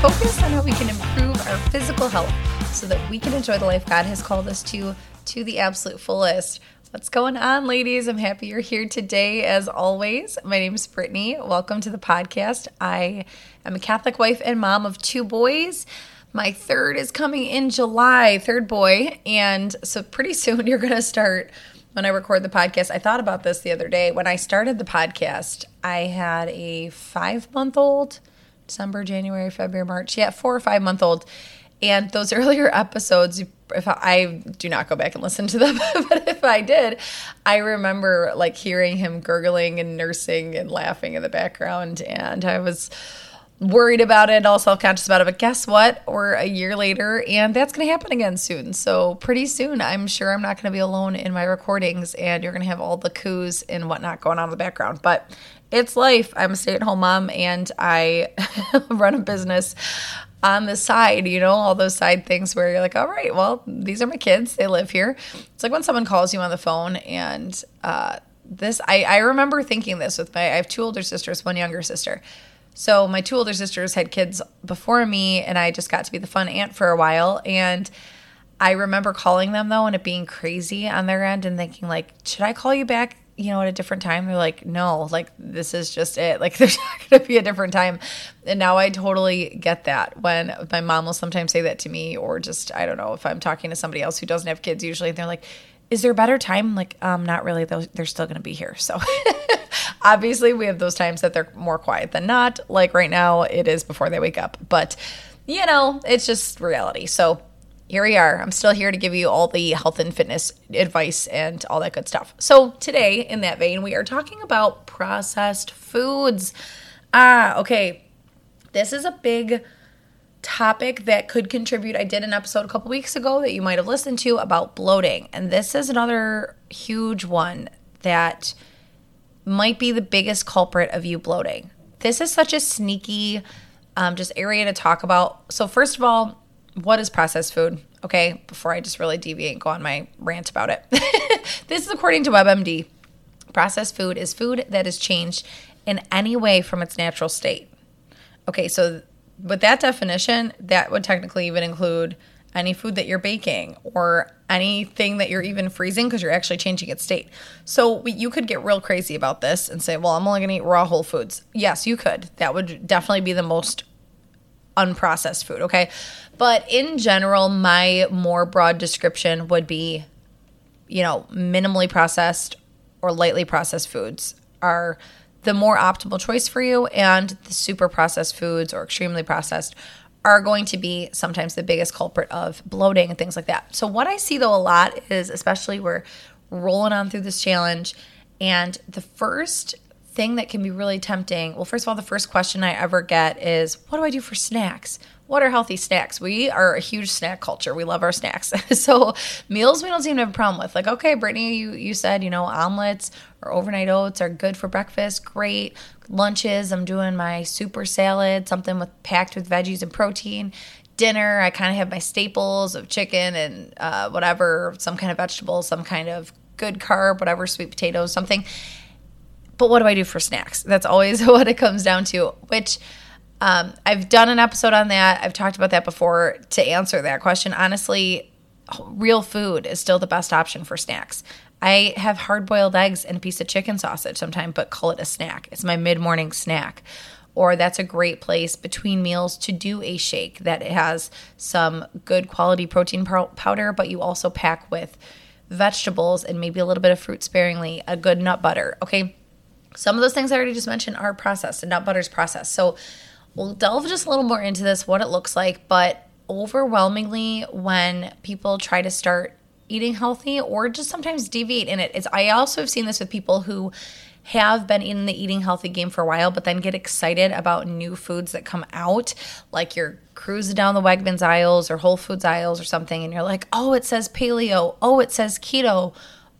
focus on how we can improve our physical health so that we can enjoy the life God has called us to to the absolute fullest. What's going on, ladies? I'm happy you're here today, as always. My name is Brittany. Welcome to the podcast. I am a Catholic wife and mom of two boys. My third is coming in July, third boy. And so, pretty soon, you're going to start when I record the podcast. I thought about this the other day. When I started the podcast, I had a five month old, December, January, February, March. Yeah, four or five month old. And those earlier episodes, if I, I, do not go back and listen to them, but if I did, I remember like hearing him gurgling and nursing and laughing in the background, and I was worried about it, all self conscious about it. But guess what? We're a year later, and that's going to happen again soon. So pretty soon, I'm sure I'm not going to be alone in my recordings, and you're going to have all the coos and whatnot going on in the background. But it's life. I'm a stay at home mom, and I run a business on the side, you know, all those side things where you're like, all right, well, these are my kids. They live here. It's like when someone calls you on the phone and uh, this, I, I remember thinking this with my, I have two older sisters, one younger sister. So my two older sisters had kids before me, and I just got to be the fun aunt for a while. And I remember calling them though, and it being crazy on their end, and thinking like, should I call you back you know, at a different time. They're like, no, like this is just it. Like there's not going to be a different time. And now I totally get that when my mom will sometimes say that to me, or just, I don't know, if I'm talking to somebody else who doesn't have kids, usually they're like, is there a better time? Like, um, not really. They're, they're still going to be here. So obviously we have those times that they're more quiet than not. Like right now it is before they wake up, but you know, it's just reality. So here we are. I'm still here to give you all the health and fitness advice and all that good stuff. So, today, in that vein, we are talking about processed foods. Ah, okay. This is a big topic that could contribute. I did an episode a couple weeks ago that you might have listened to about bloating. And this is another huge one that might be the biggest culprit of you bloating. This is such a sneaky um, just area to talk about. So, first of all, what is processed food? Okay, before I just really deviate and go on my rant about it. this is according to WebMD. Processed food is food that is changed in any way from its natural state. Okay, so with that definition, that would technically even include any food that you're baking or anything that you're even freezing because you're actually changing its state. So you could get real crazy about this and say, well, I'm only going to eat raw whole foods. Yes, you could. That would definitely be the most unprocessed food, okay? But in general, my more broad description would be, you know, minimally processed or lightly processed foods are the more optimal choice for you, and the super processed foods or extremely processed are going to be sometimes the biggest culprit of bloating and things like that. So, what I see though a lot is, especially we're rolling on through this challenge, and the first thing that can be really tempting well, first of all, the first question I ever get is, What do I do for snacks? What are healthy snacks? We are a huge snack culture. We love our snacks. so meals we don't seem to have a problem with. Like, okay, Brittany, you, you said, you know, omelets or overnight oats are good for breakfast. Great. Lunches, I'm doing my super salad, something with packed with veggies and protein. Dinner, I kind of have my staples of chicken and uh, whatever, some kind of vegetable, some kind of good carb, whatever, sweet potatoes, something. But what do I do for snacks? That's always what it comes down to, which – um, I've done an episode on that. I've talked about that before to answer that question. Honestly, real food is still the best option for snacks. I have hard boiled eggs and a piece of chicken sausage sometimes, but call it a snack. It's my mid morning snack. Or that's a great place between meals to do a shake that has some good quality protein powder, but you also pack with vegetables and maybe a little bit of fruit sparingly, a good nut butter. Okay. Some of those things I already just mentioned are processed, and nut butter is processed. So We'll delve just a little more into this, what it looks like, but overwhelmingly, when people try to start eating healthy or just sometimes deviate in it, it's I also have seen this with people who have been in the eating healthy game for a while, but then get excited about new foods that come out, like you're cruising down the Wegmans aisles or Whole Foods aisles or something, and you're like, oh, it says paleo, oh, it says keto.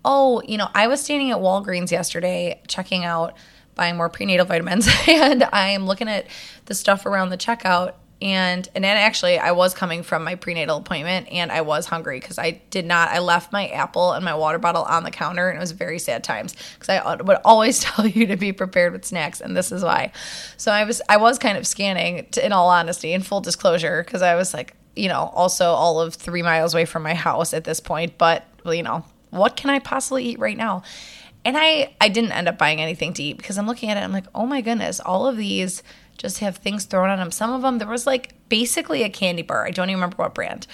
Oh, you know, I was standing at Walgreens yesterday checking out buying more prenatal vitamins and I am looking at the stuff around the checkout and and then actually I was coming from my prenatal appointment and I was hungry because I did not I left my apple and my water bottle on the counter and it was very sad times because I would always tell you to be prepared with snacks and this is why. So I was I was kind of scanning to, in all honesty in full disclosure because I was like you know also all of three miles away from my house at this point but you know what can I possibly eat right now. And I I didn't end up buying anything to eat because I'm looking at it I'm like oh my goodness all of these just have things thrown on them. Some of them, there was like basically a candy bar. I don't even remember what brand,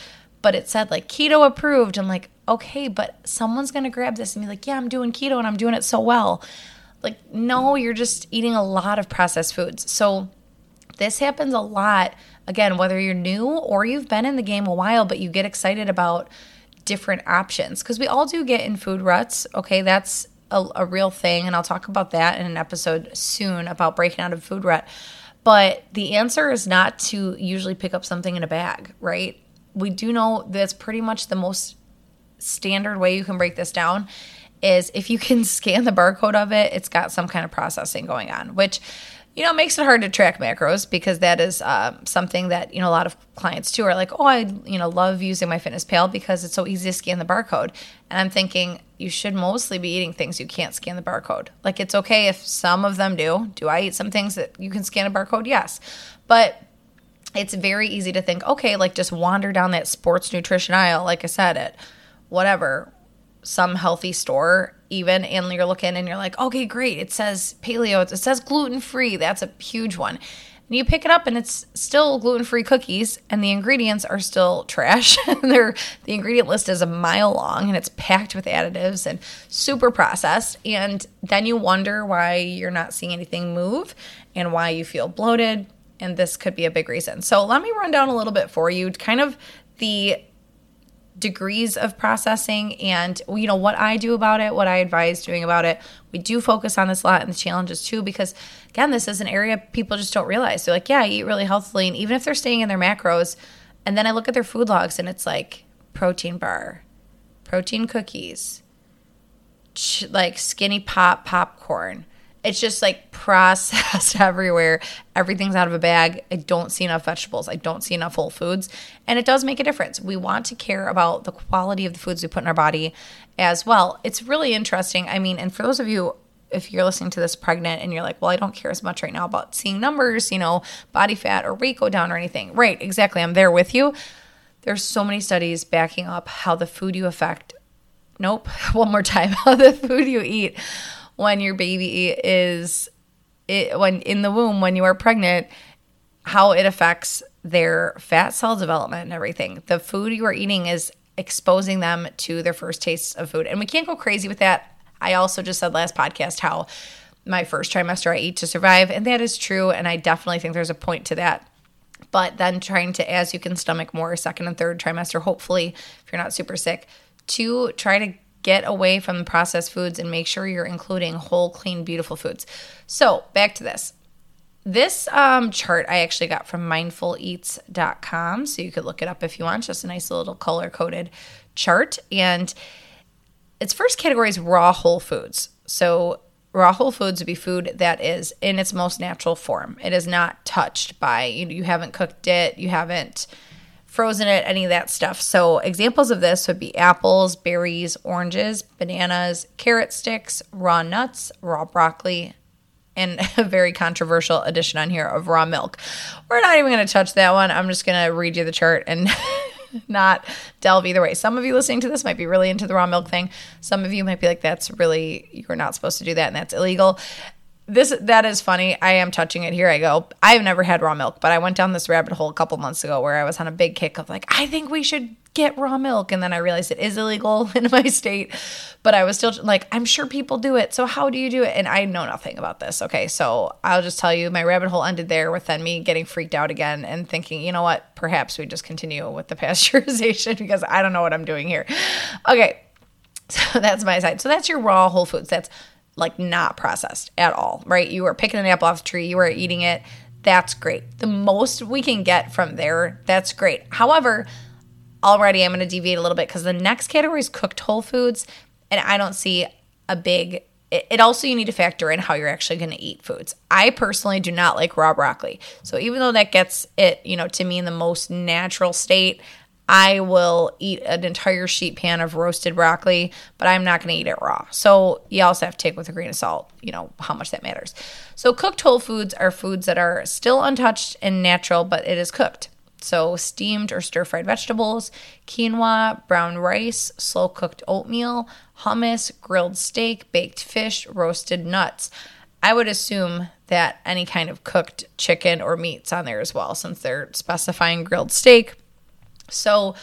but it said like keto approved. I'm like, okay, but someone's going to grab this and be like, yeah, I'm doing keto and I'm doing it so well. Like, no, you're just eating a lot of processed foods. So, this happens a lot. Again, whether you're new or you've been in the game a while, but you get excited about different options because we all do get in food ruts. Okay, that's a, a real thing. And I'll talk about that in an episode soon about breaking out of food rut. But the answer is not to usually pick up something in a bag, right? We do know that's pretty much the most standard way you can break this down is if you can scan the barcode of it, it's got some kind of processing going on, which you know, makes it hard to track macros because that is uh, something that, you know, a lot of clients too are like, oh, I, you know, love using my Fitness Pal because it's so easy to scan the barcode. And I'm thinking you should mostly be eating things you can't scan the barcode. Like it's okay if some of them do. Do I eat some things that you can scan a barcode? Yes. But it's very easy to think, okay, like just wander down that sports nutrition aisle, like I said, at whatever, some healthy store even and you're looking and you're like okay great it says paleo it says gluten free that's a huge one and you pick it up and it's still gluten-free cookies and the ingredients are still trash. They're, the ingredient list is a mile long and it's packed with additives and super processed. And then you wonder why you're not seeing anything move and why you feel bloated. And this could be a big reason. So let me run down a little bit for you kind of the degrees of processing and you know what I do about it, what I advise doing about it. We do focus on this a lot and the challenges too because again, this is an area people just don't realize. They're like, yeah, I eat really healthily and even if they're staying in their macros and then I look at their food logs and it's like protein bar, protein cookies, ch- like skinny pop popcorn it's just like processed everywhere. Everything's out of a bag. I don't see enough vegetables. I don't see enough whole foods. And it does make a difference. We want to care about the quality of the foods we put in our body as well. It's really interesting. I mean, and for those of you, if you're listening to this pregnant and you're like, well, I don't care as much right now about seeing numbers, you know, body fat or weight go down or anything. Right, exactly. I'm there with you. There's so many studies backing up how the food you affect, nope, one more time, how the food you eat when your baby is it, when in the womb when you are pregnant how it affects their fat cell development and everything. The food you are eating is exposing them to their first tastes of food. And we can't go crazy with that. I also just said last podcast how my first trimester I eat to survive, and that is true. And I definitely think there's a point to that. But then trying to, as you can stomach more second and third trimester, hopefully, if you're not super sick, to try to get away from the processed foods and make sure you're including whole, clean, beautiful foods. So, back to this. This um, chart I actually got from mindfuleats.com. So you could look it up if you want. Just a nice little color coded chart. And its first category is raw whole foods. So raw whole foods would be food that is in its most natural form. It is not touched by, you, you haven't cooked it, you haven't frozen it, any of that stuff. So, examples of this would be apples, berries, oranges, bananas, carrot sticks, raw nuts, raw broccoli, and a very controversial addition on here of raw milk. We're not even going to touch that one. I'm just going to read you the chart and not delve either way. Some of you listening to this might be really into the raw milk thing. Some of you might be like, that's really, you're not supposed to do that and that's illegal this that is funny. I am touching it. Here I go. I've never had raw milk, but I went down this rabbit hole a couple months ago where I was on a big kick of like, I think we should get raw milk, and then I realized it is illegal in my state. But I was still like, I'm sure people do it. So how do you do it? And I know nothing about this. Okay, so I'll just tell you, my rabbit hole ended there with then me getting freaked out again and thinking, you know what? Perhaps we just continue with the pasteurization because I don't know what I'm doing here. Okay, so that's my side. So that's your raw whole foods. That's like not processed at all, right? You are picking an apple off the tree, you are eating it. That's great. The most we can get from there, that's great. However, already I'm going to deviate a little bit because the next category is cooked whole foods, and I don't see a big it, it also you need to factor in how you're actually going to eat foods. I personally do not like raw broccoli. So even though that gets it, you know, to me in the most natural state, I will eat an entire sheet pan of roasted broccoli, but I'm not going to eat it raw. So you also have to take with a grain of salt, you know, how much that matters. So cooked whole foods are foods that are still untouched and natural, but it is cooked. So steamed or stir fried vegetables, quinoa, brown rice, slow cooked oatmeal, hummus, grilled steak, baked fish, roasted nuts. I would assume that any kind of cooked chicken or meat's on there as well, since they're specifying grilled steak so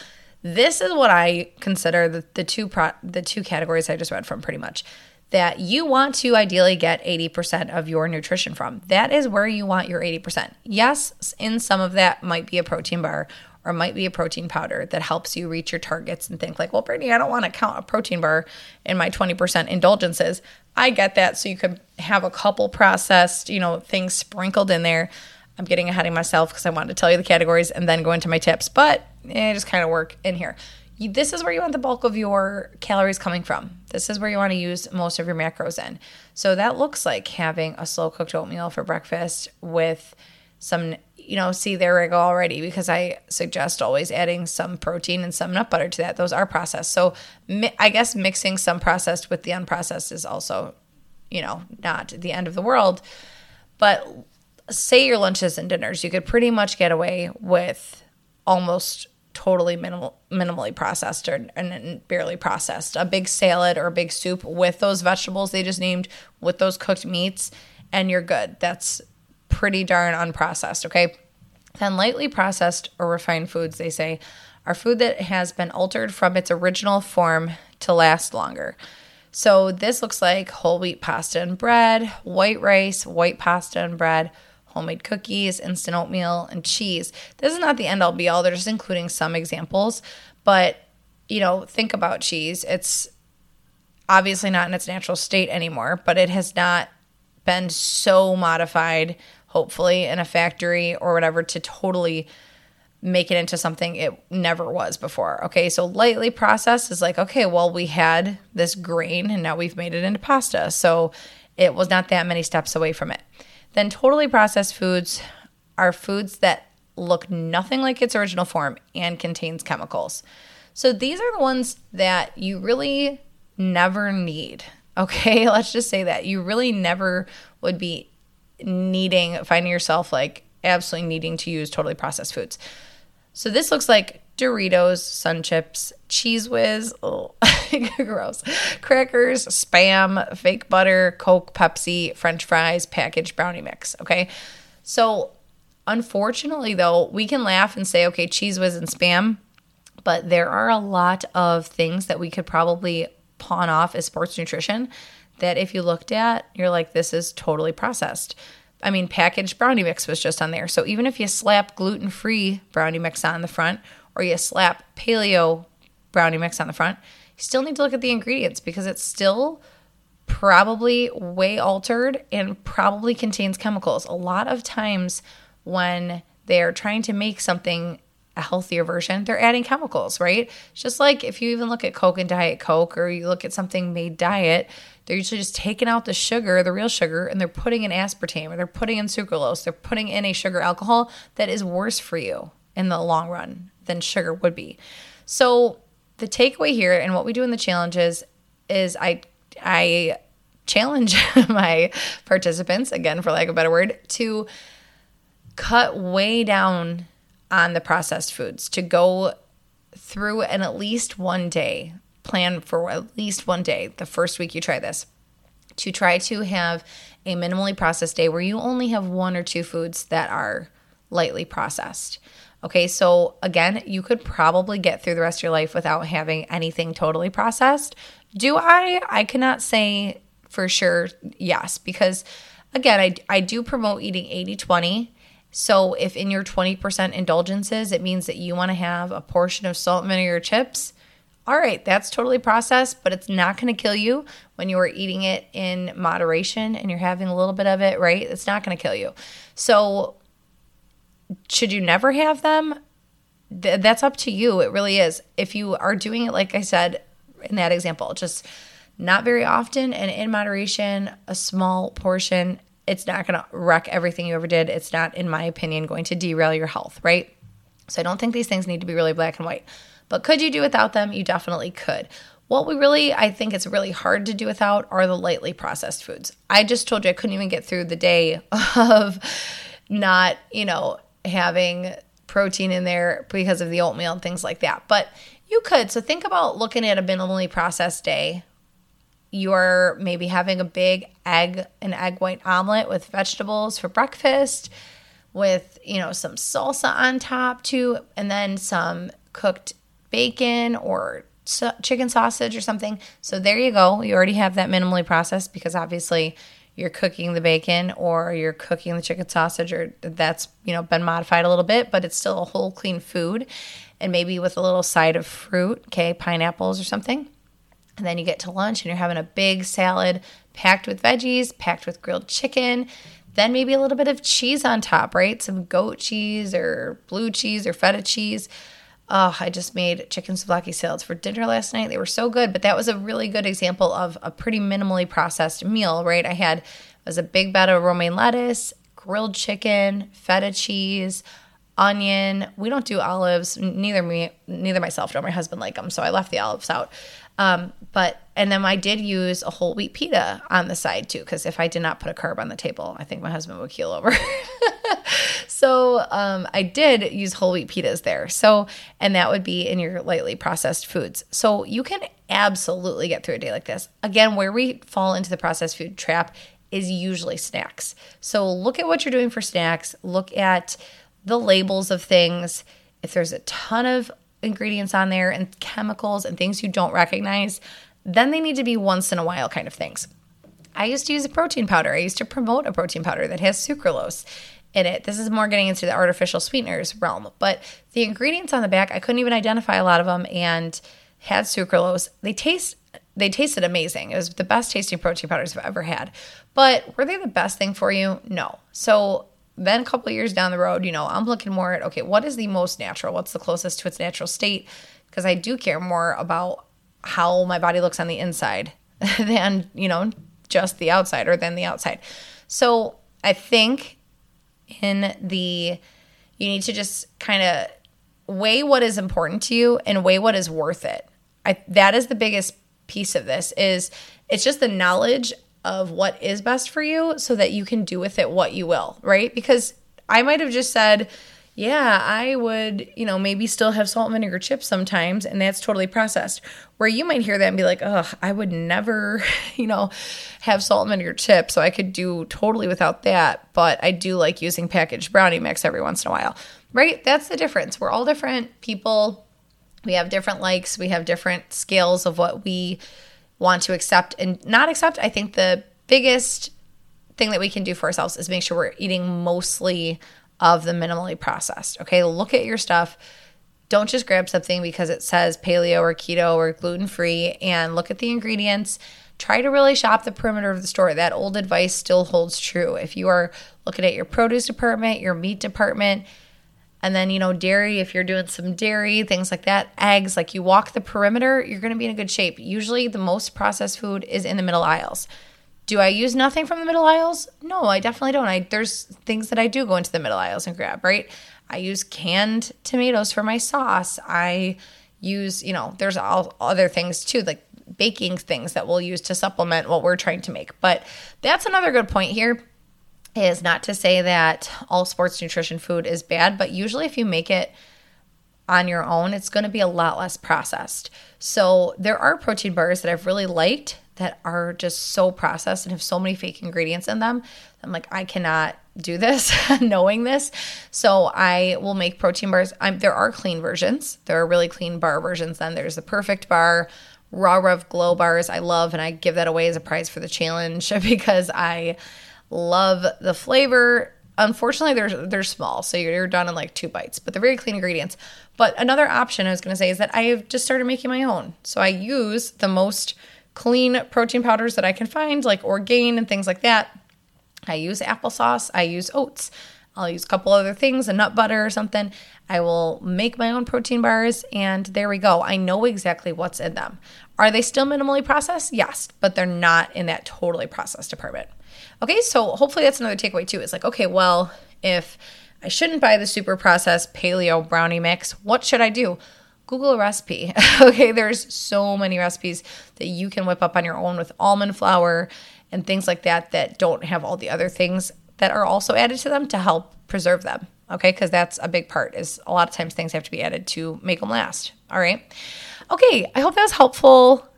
this is what I consider the, the two pro, the two categories I just read from pretty much that you want to ideally get 80% of your nutrition from. That is where you want your 80%. Yes, in some of that might be a protein bar or might be a protein powder that helps you reach your targets and think like, well, Brittany, I don't want to count a protein bar in my 20% indulgences. I get that. So you could have a couple processed, you know, things sprinkled in there. I'm getting ahead of myself because I wanted to tell you the categories and then go into my tips, but eh, just kind of work in here. You, this is where you want the bulk of your calories coming from. This is where you want to use most of your macros in. So that looks like having a slow cooked oatmeal for breakfast with some, you know, see, there I go already because I suggest always adding some protein and some nut butter to that. Those are processed. So I guess mixing some processed with the unprocessed is also, you know, not the end of the world. But say your lunches and dinners, you could pretty much get away with almost totally minimal, minimally processed or and barely processed. A big salad or a big soup with those vegetables they just named, with those cooked meats, and you're good. That's pretty darn unprocessed, okay? Then lightly processed or refined foods, they say, are food that has been altered from its original form to last longer. So this looks like whole wheat pasta and bread, white rice, white pasta and bread, homemade cookies, instant oatmeal, and cheese. This is not the end all be all. They're just including some examples. But, you know, think about cheese. It's obviously not in its natural state anymore, but it has not been so modified, hopefully, in a factory or whatever to totally make it into something it never was before. Okay, so lightly processed is like, okay, well, we had this grain and now we've made it into pasta. So it was not that many steps away from it. Then totally processed foods are foods that look nothing like its original form and contains chemicals. So these are the ones that you really never need. Okay, let's just say that you really never would be needing finding yourself like absolutely needing to use totally processed foods. So this looks like Doritos, Sun Chips, Cheez Whiz, gross, crackers, spam, fake butter, Coke, Pepsi, French fries, packaged brownie mix. Okay, so unfortunately, though, we can laugh and say, okay, Cheez Whiz and spam, but there are a lot of things that we could probably pawn off as sports nutrition that if you looked at, you're like, this is totally processed. I mean, packaged brownie mix was just on there. So even if you slap gluten free brownie mix on the front or you slap paleo brownie mix on the front, you still need to look at the ingredients because it's still probably way altered and probably contains chemicals. A lot of times when they're trying to make something a healthier version, they're adding chemicals, right? It's just like if you even look at Coke and Diet Coke or you look at something made diet, they're usually just taking out the sugar, the real sugar, and they're putting in aspartame or they're putting in sucralose. They're putting in a sugar alcohol that is worse for you in the long run than sugar would be. So the takeaway here and what we do in the challenges is I I challenge my participants again for lack of a better word to cut way down on the processed foods to go through and at least one day plan for at least one day the first week you try this to try to have a minimally processed day where you only have one or two foods that are lightly processed Okay, so again, you could probably get through the rest of your life without having anything totally processed. Do I? I cannot say for sure yes, because again, I, I do promote eating 80 20. So if in your 20% indulgences, it means that you want to have a portion of salt and vinegar chips, all right, that's totally processed, but it's not going to kill you when you are eating it in moderation and you're having a little bit of it, right? It's not going to kill you. So should you never have them? that's up to you. It really is. If you are doing it, like I said in that example, just not very often and in moderation, a small portion. It's not going to wreck everything you ever did. It's not, in my opinion, going to derail your health, right? So I don't think these things need to be really black and white. But could you do without them? You definitely could. What we really, I think it's really hard to do without are the lightly processed foods. I just told you I couldn't even get through the day of not, you know, having protein in there because of the oatmeal and things like that. But you could. So think about looking at a minimally processed day. You're maybe having a big egg, an egg white omelet with vegetables for breakfast, with, you know, some salsa on top too, and then some cooked bacon or chicken sausage or something. So there you go. You already have that minimally processed because obviously you're cooking the bacon or you're cooking the chicken sausage or that's, you know, been modified a little bit, but it's still a whole clean food and maybe with a little side of fruit, okay, pineapples or something. And then you get to lunch and you're having a big salad packed with veggies, packed with grilled chicken, then maybe a little bit of cheese on top, right? Some goat cheese or blue cheese or feta cheese. Oh, I just made chicken souvlaki salads for dinner last night. They were so good, but that was a really good example of a pretty minimally processed meal, right? I had it was a big bed of romaine lettuce, grilled chicken, feta cheese, onion. We don't do olives. Neither me, neither myself nor my husband like them, so I left the olives out. Um, but and then I did use a whole wheat pita on the side too, because if I did not put a carb on the table, I think my husband would keel over. so um, I did use whole wheat pitas there. So and that would be in your lightly processed foods. So you can absolutely get through a day like this. Again, where we fall into the processed food trap is usually snacks. So look at what you're doing for snacks. Look at the labels of things. If there's a ton of ingredients on there and chemicals and things you don't recognize, then they need to be once in a while kind of things. I used to use a protein powder. I used to promote a protein powder that has sucralose in it. This is more getting into the artificial sweeteners realm, but the ingredients on the back, I couldn't even identify a lot of them and had sucralose. They taste they tasted amazing. It was the best tasting protein powders I've ever had. But were they the best thing for you? No. So then a couple years down the road, you know, I'm looking more at okay, what is the most natural? What's the closest to its natural state? Because I do care more about how my body looks on the inside than, you know, just the outside or than the outside. So I think in the, you need to just kind of weigh what is important to you and weigh what is worth it. I, that is the biggest piece of this is it's just the knowledge of what is best for you so that you can do with it what you will, right? Because I might have just said, yeah, I would, you know, maybe still have salt and vinegar chips sometimes, and that's totally processed. Where you might hear that and be like, ugh, I would never, you know, have salt and vinegar chips, so I could do totally without that. But I do like using packaged brownie mix every once in a while, right? That's the difference. We're all different people. We have different likes, we have different scales of what we want to accept and not accept. I think the biggest thing that we can do for ourselves is make sure we're eating mostly of the minimally processed. Okay, look at your stuff. Don't just grab something because it says paleo or keto or gluten free and look at the ingredients. Try to really shop the perimeter of the store. That old advice still holds true. If you are looking at your produce department, your meat department, and then, you know, dairy, if you're doing some dairy, things like that, eggs, like you walk the perimeter, you're going to be in a good shape. Usually the most processed food is in the middle aisles. Do I use nothing from the middle aisles? No, I definitely don't. I there's things that I do go into the middle aisles and grab, right? I use canned tomatoes for my sauce. I use, you know, there's all other things too, like baking things that we'll use to supplement what we're trying to make. But that's another good point here is not to say that all sports nutrition food is bad, but usually if you make it on your own, it's going to be a lot less processed. So there are protein bars that I've really liked that are just so processed and have so many fake ingredients in them. I'm like, I cannot do this knowing this. So I will make protein bars. I'm, there are clean versions. There are really clean bar versions. Then there's the perfect bar, Raw Rev Glo bars. I love, and I give that away as a prize for the challenge because I Love the flavor. Unfortunately, they're they're small, so you're, you're done in like two bites. But they're very clean ingredients. But another option I was going to say is that I have just started making my own. So I use the most clean protein powders that I can find, like Orgain and things like that. I use applesauce. I use oats. I'll use a couple other things, a nut butter or something. I will make my own protein bars, and there we go. I know exactly what's in them. Are they still minimally processed? Yes, but they're not in that totally processed department. Okay, so hopefully that's another takeaway too. It's like, okay, well, if I shouldn't buy the super processed paleo brownie mix, what should I do? Google a recipe. okay, there's so many recipes that you can whip up on your own with almond flour and things like that that don't have all the other things that are also added to them to help preserve them. Okay, because that's a big part. Is a lot of times things have to be added to make them last. All right. Okay, I hope that was helpful.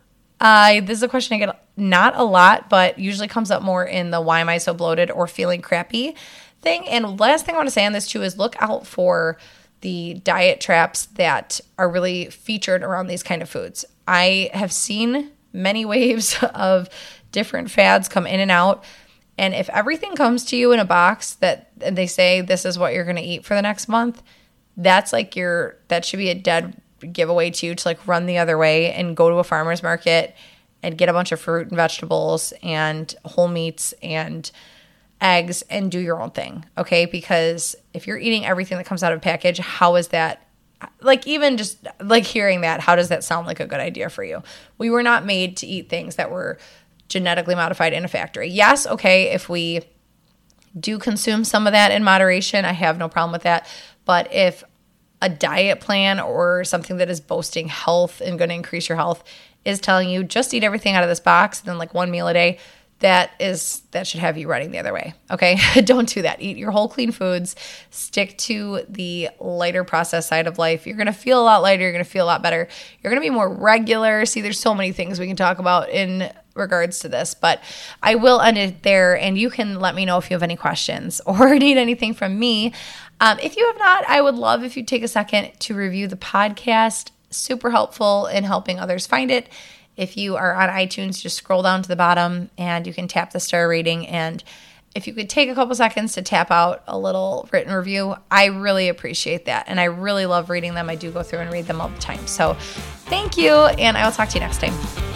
Uh, this is a question I get not a lot, but usually comes up more in the why am I so bloated or feeling crappy thing. And last thing I want to say on this too is look out for the diet traps that are really featured around these kind of foods. I have seen many waves of different fads come in and out. And if everything comes to you in a box that they say this is what you're going to eat for the next month, that's like your that should be a dead giveaway to to like run the other way and go to a farmer's market and get a bunch of fruit and vegetables and whole meats and eggs and do your own thing. Okay. Because if you're eating everything that comes out of a package, how is that? Like, even just like hearing that, how does that sound like a good idea for you? We were not made to eat things that were genetically modified in a factory. Yes, okay, if we do consume some of that in moderation, I have no problem with that. But if a diet plan or something that is boasting health and going to increase your health is telling you just eat everything out of this box and then like one meal a day, that is that should have you running the other way. Okay? Don't do that. Eat your whole clean foods. Stick to the lighter process side of life. You're going to feel a lot lighter, you're going to feel a lot better. You're going to be more regular. See, there's so many things we can talk about in regards to this, but I will end it there and you can let me know if you have any questions or need anything from me. Um, if you have not, I would love if you take a second to review the podcast. Super helpful in helping others find it. If you are on iTunes, just scroll down to the bottom and you can tap the star rating. And if you could take a couple seconds to tap out a little written review, I really appreciate that. And I really love reading them. I do go through and read them all the time. So thank you. And I will talk to you next time.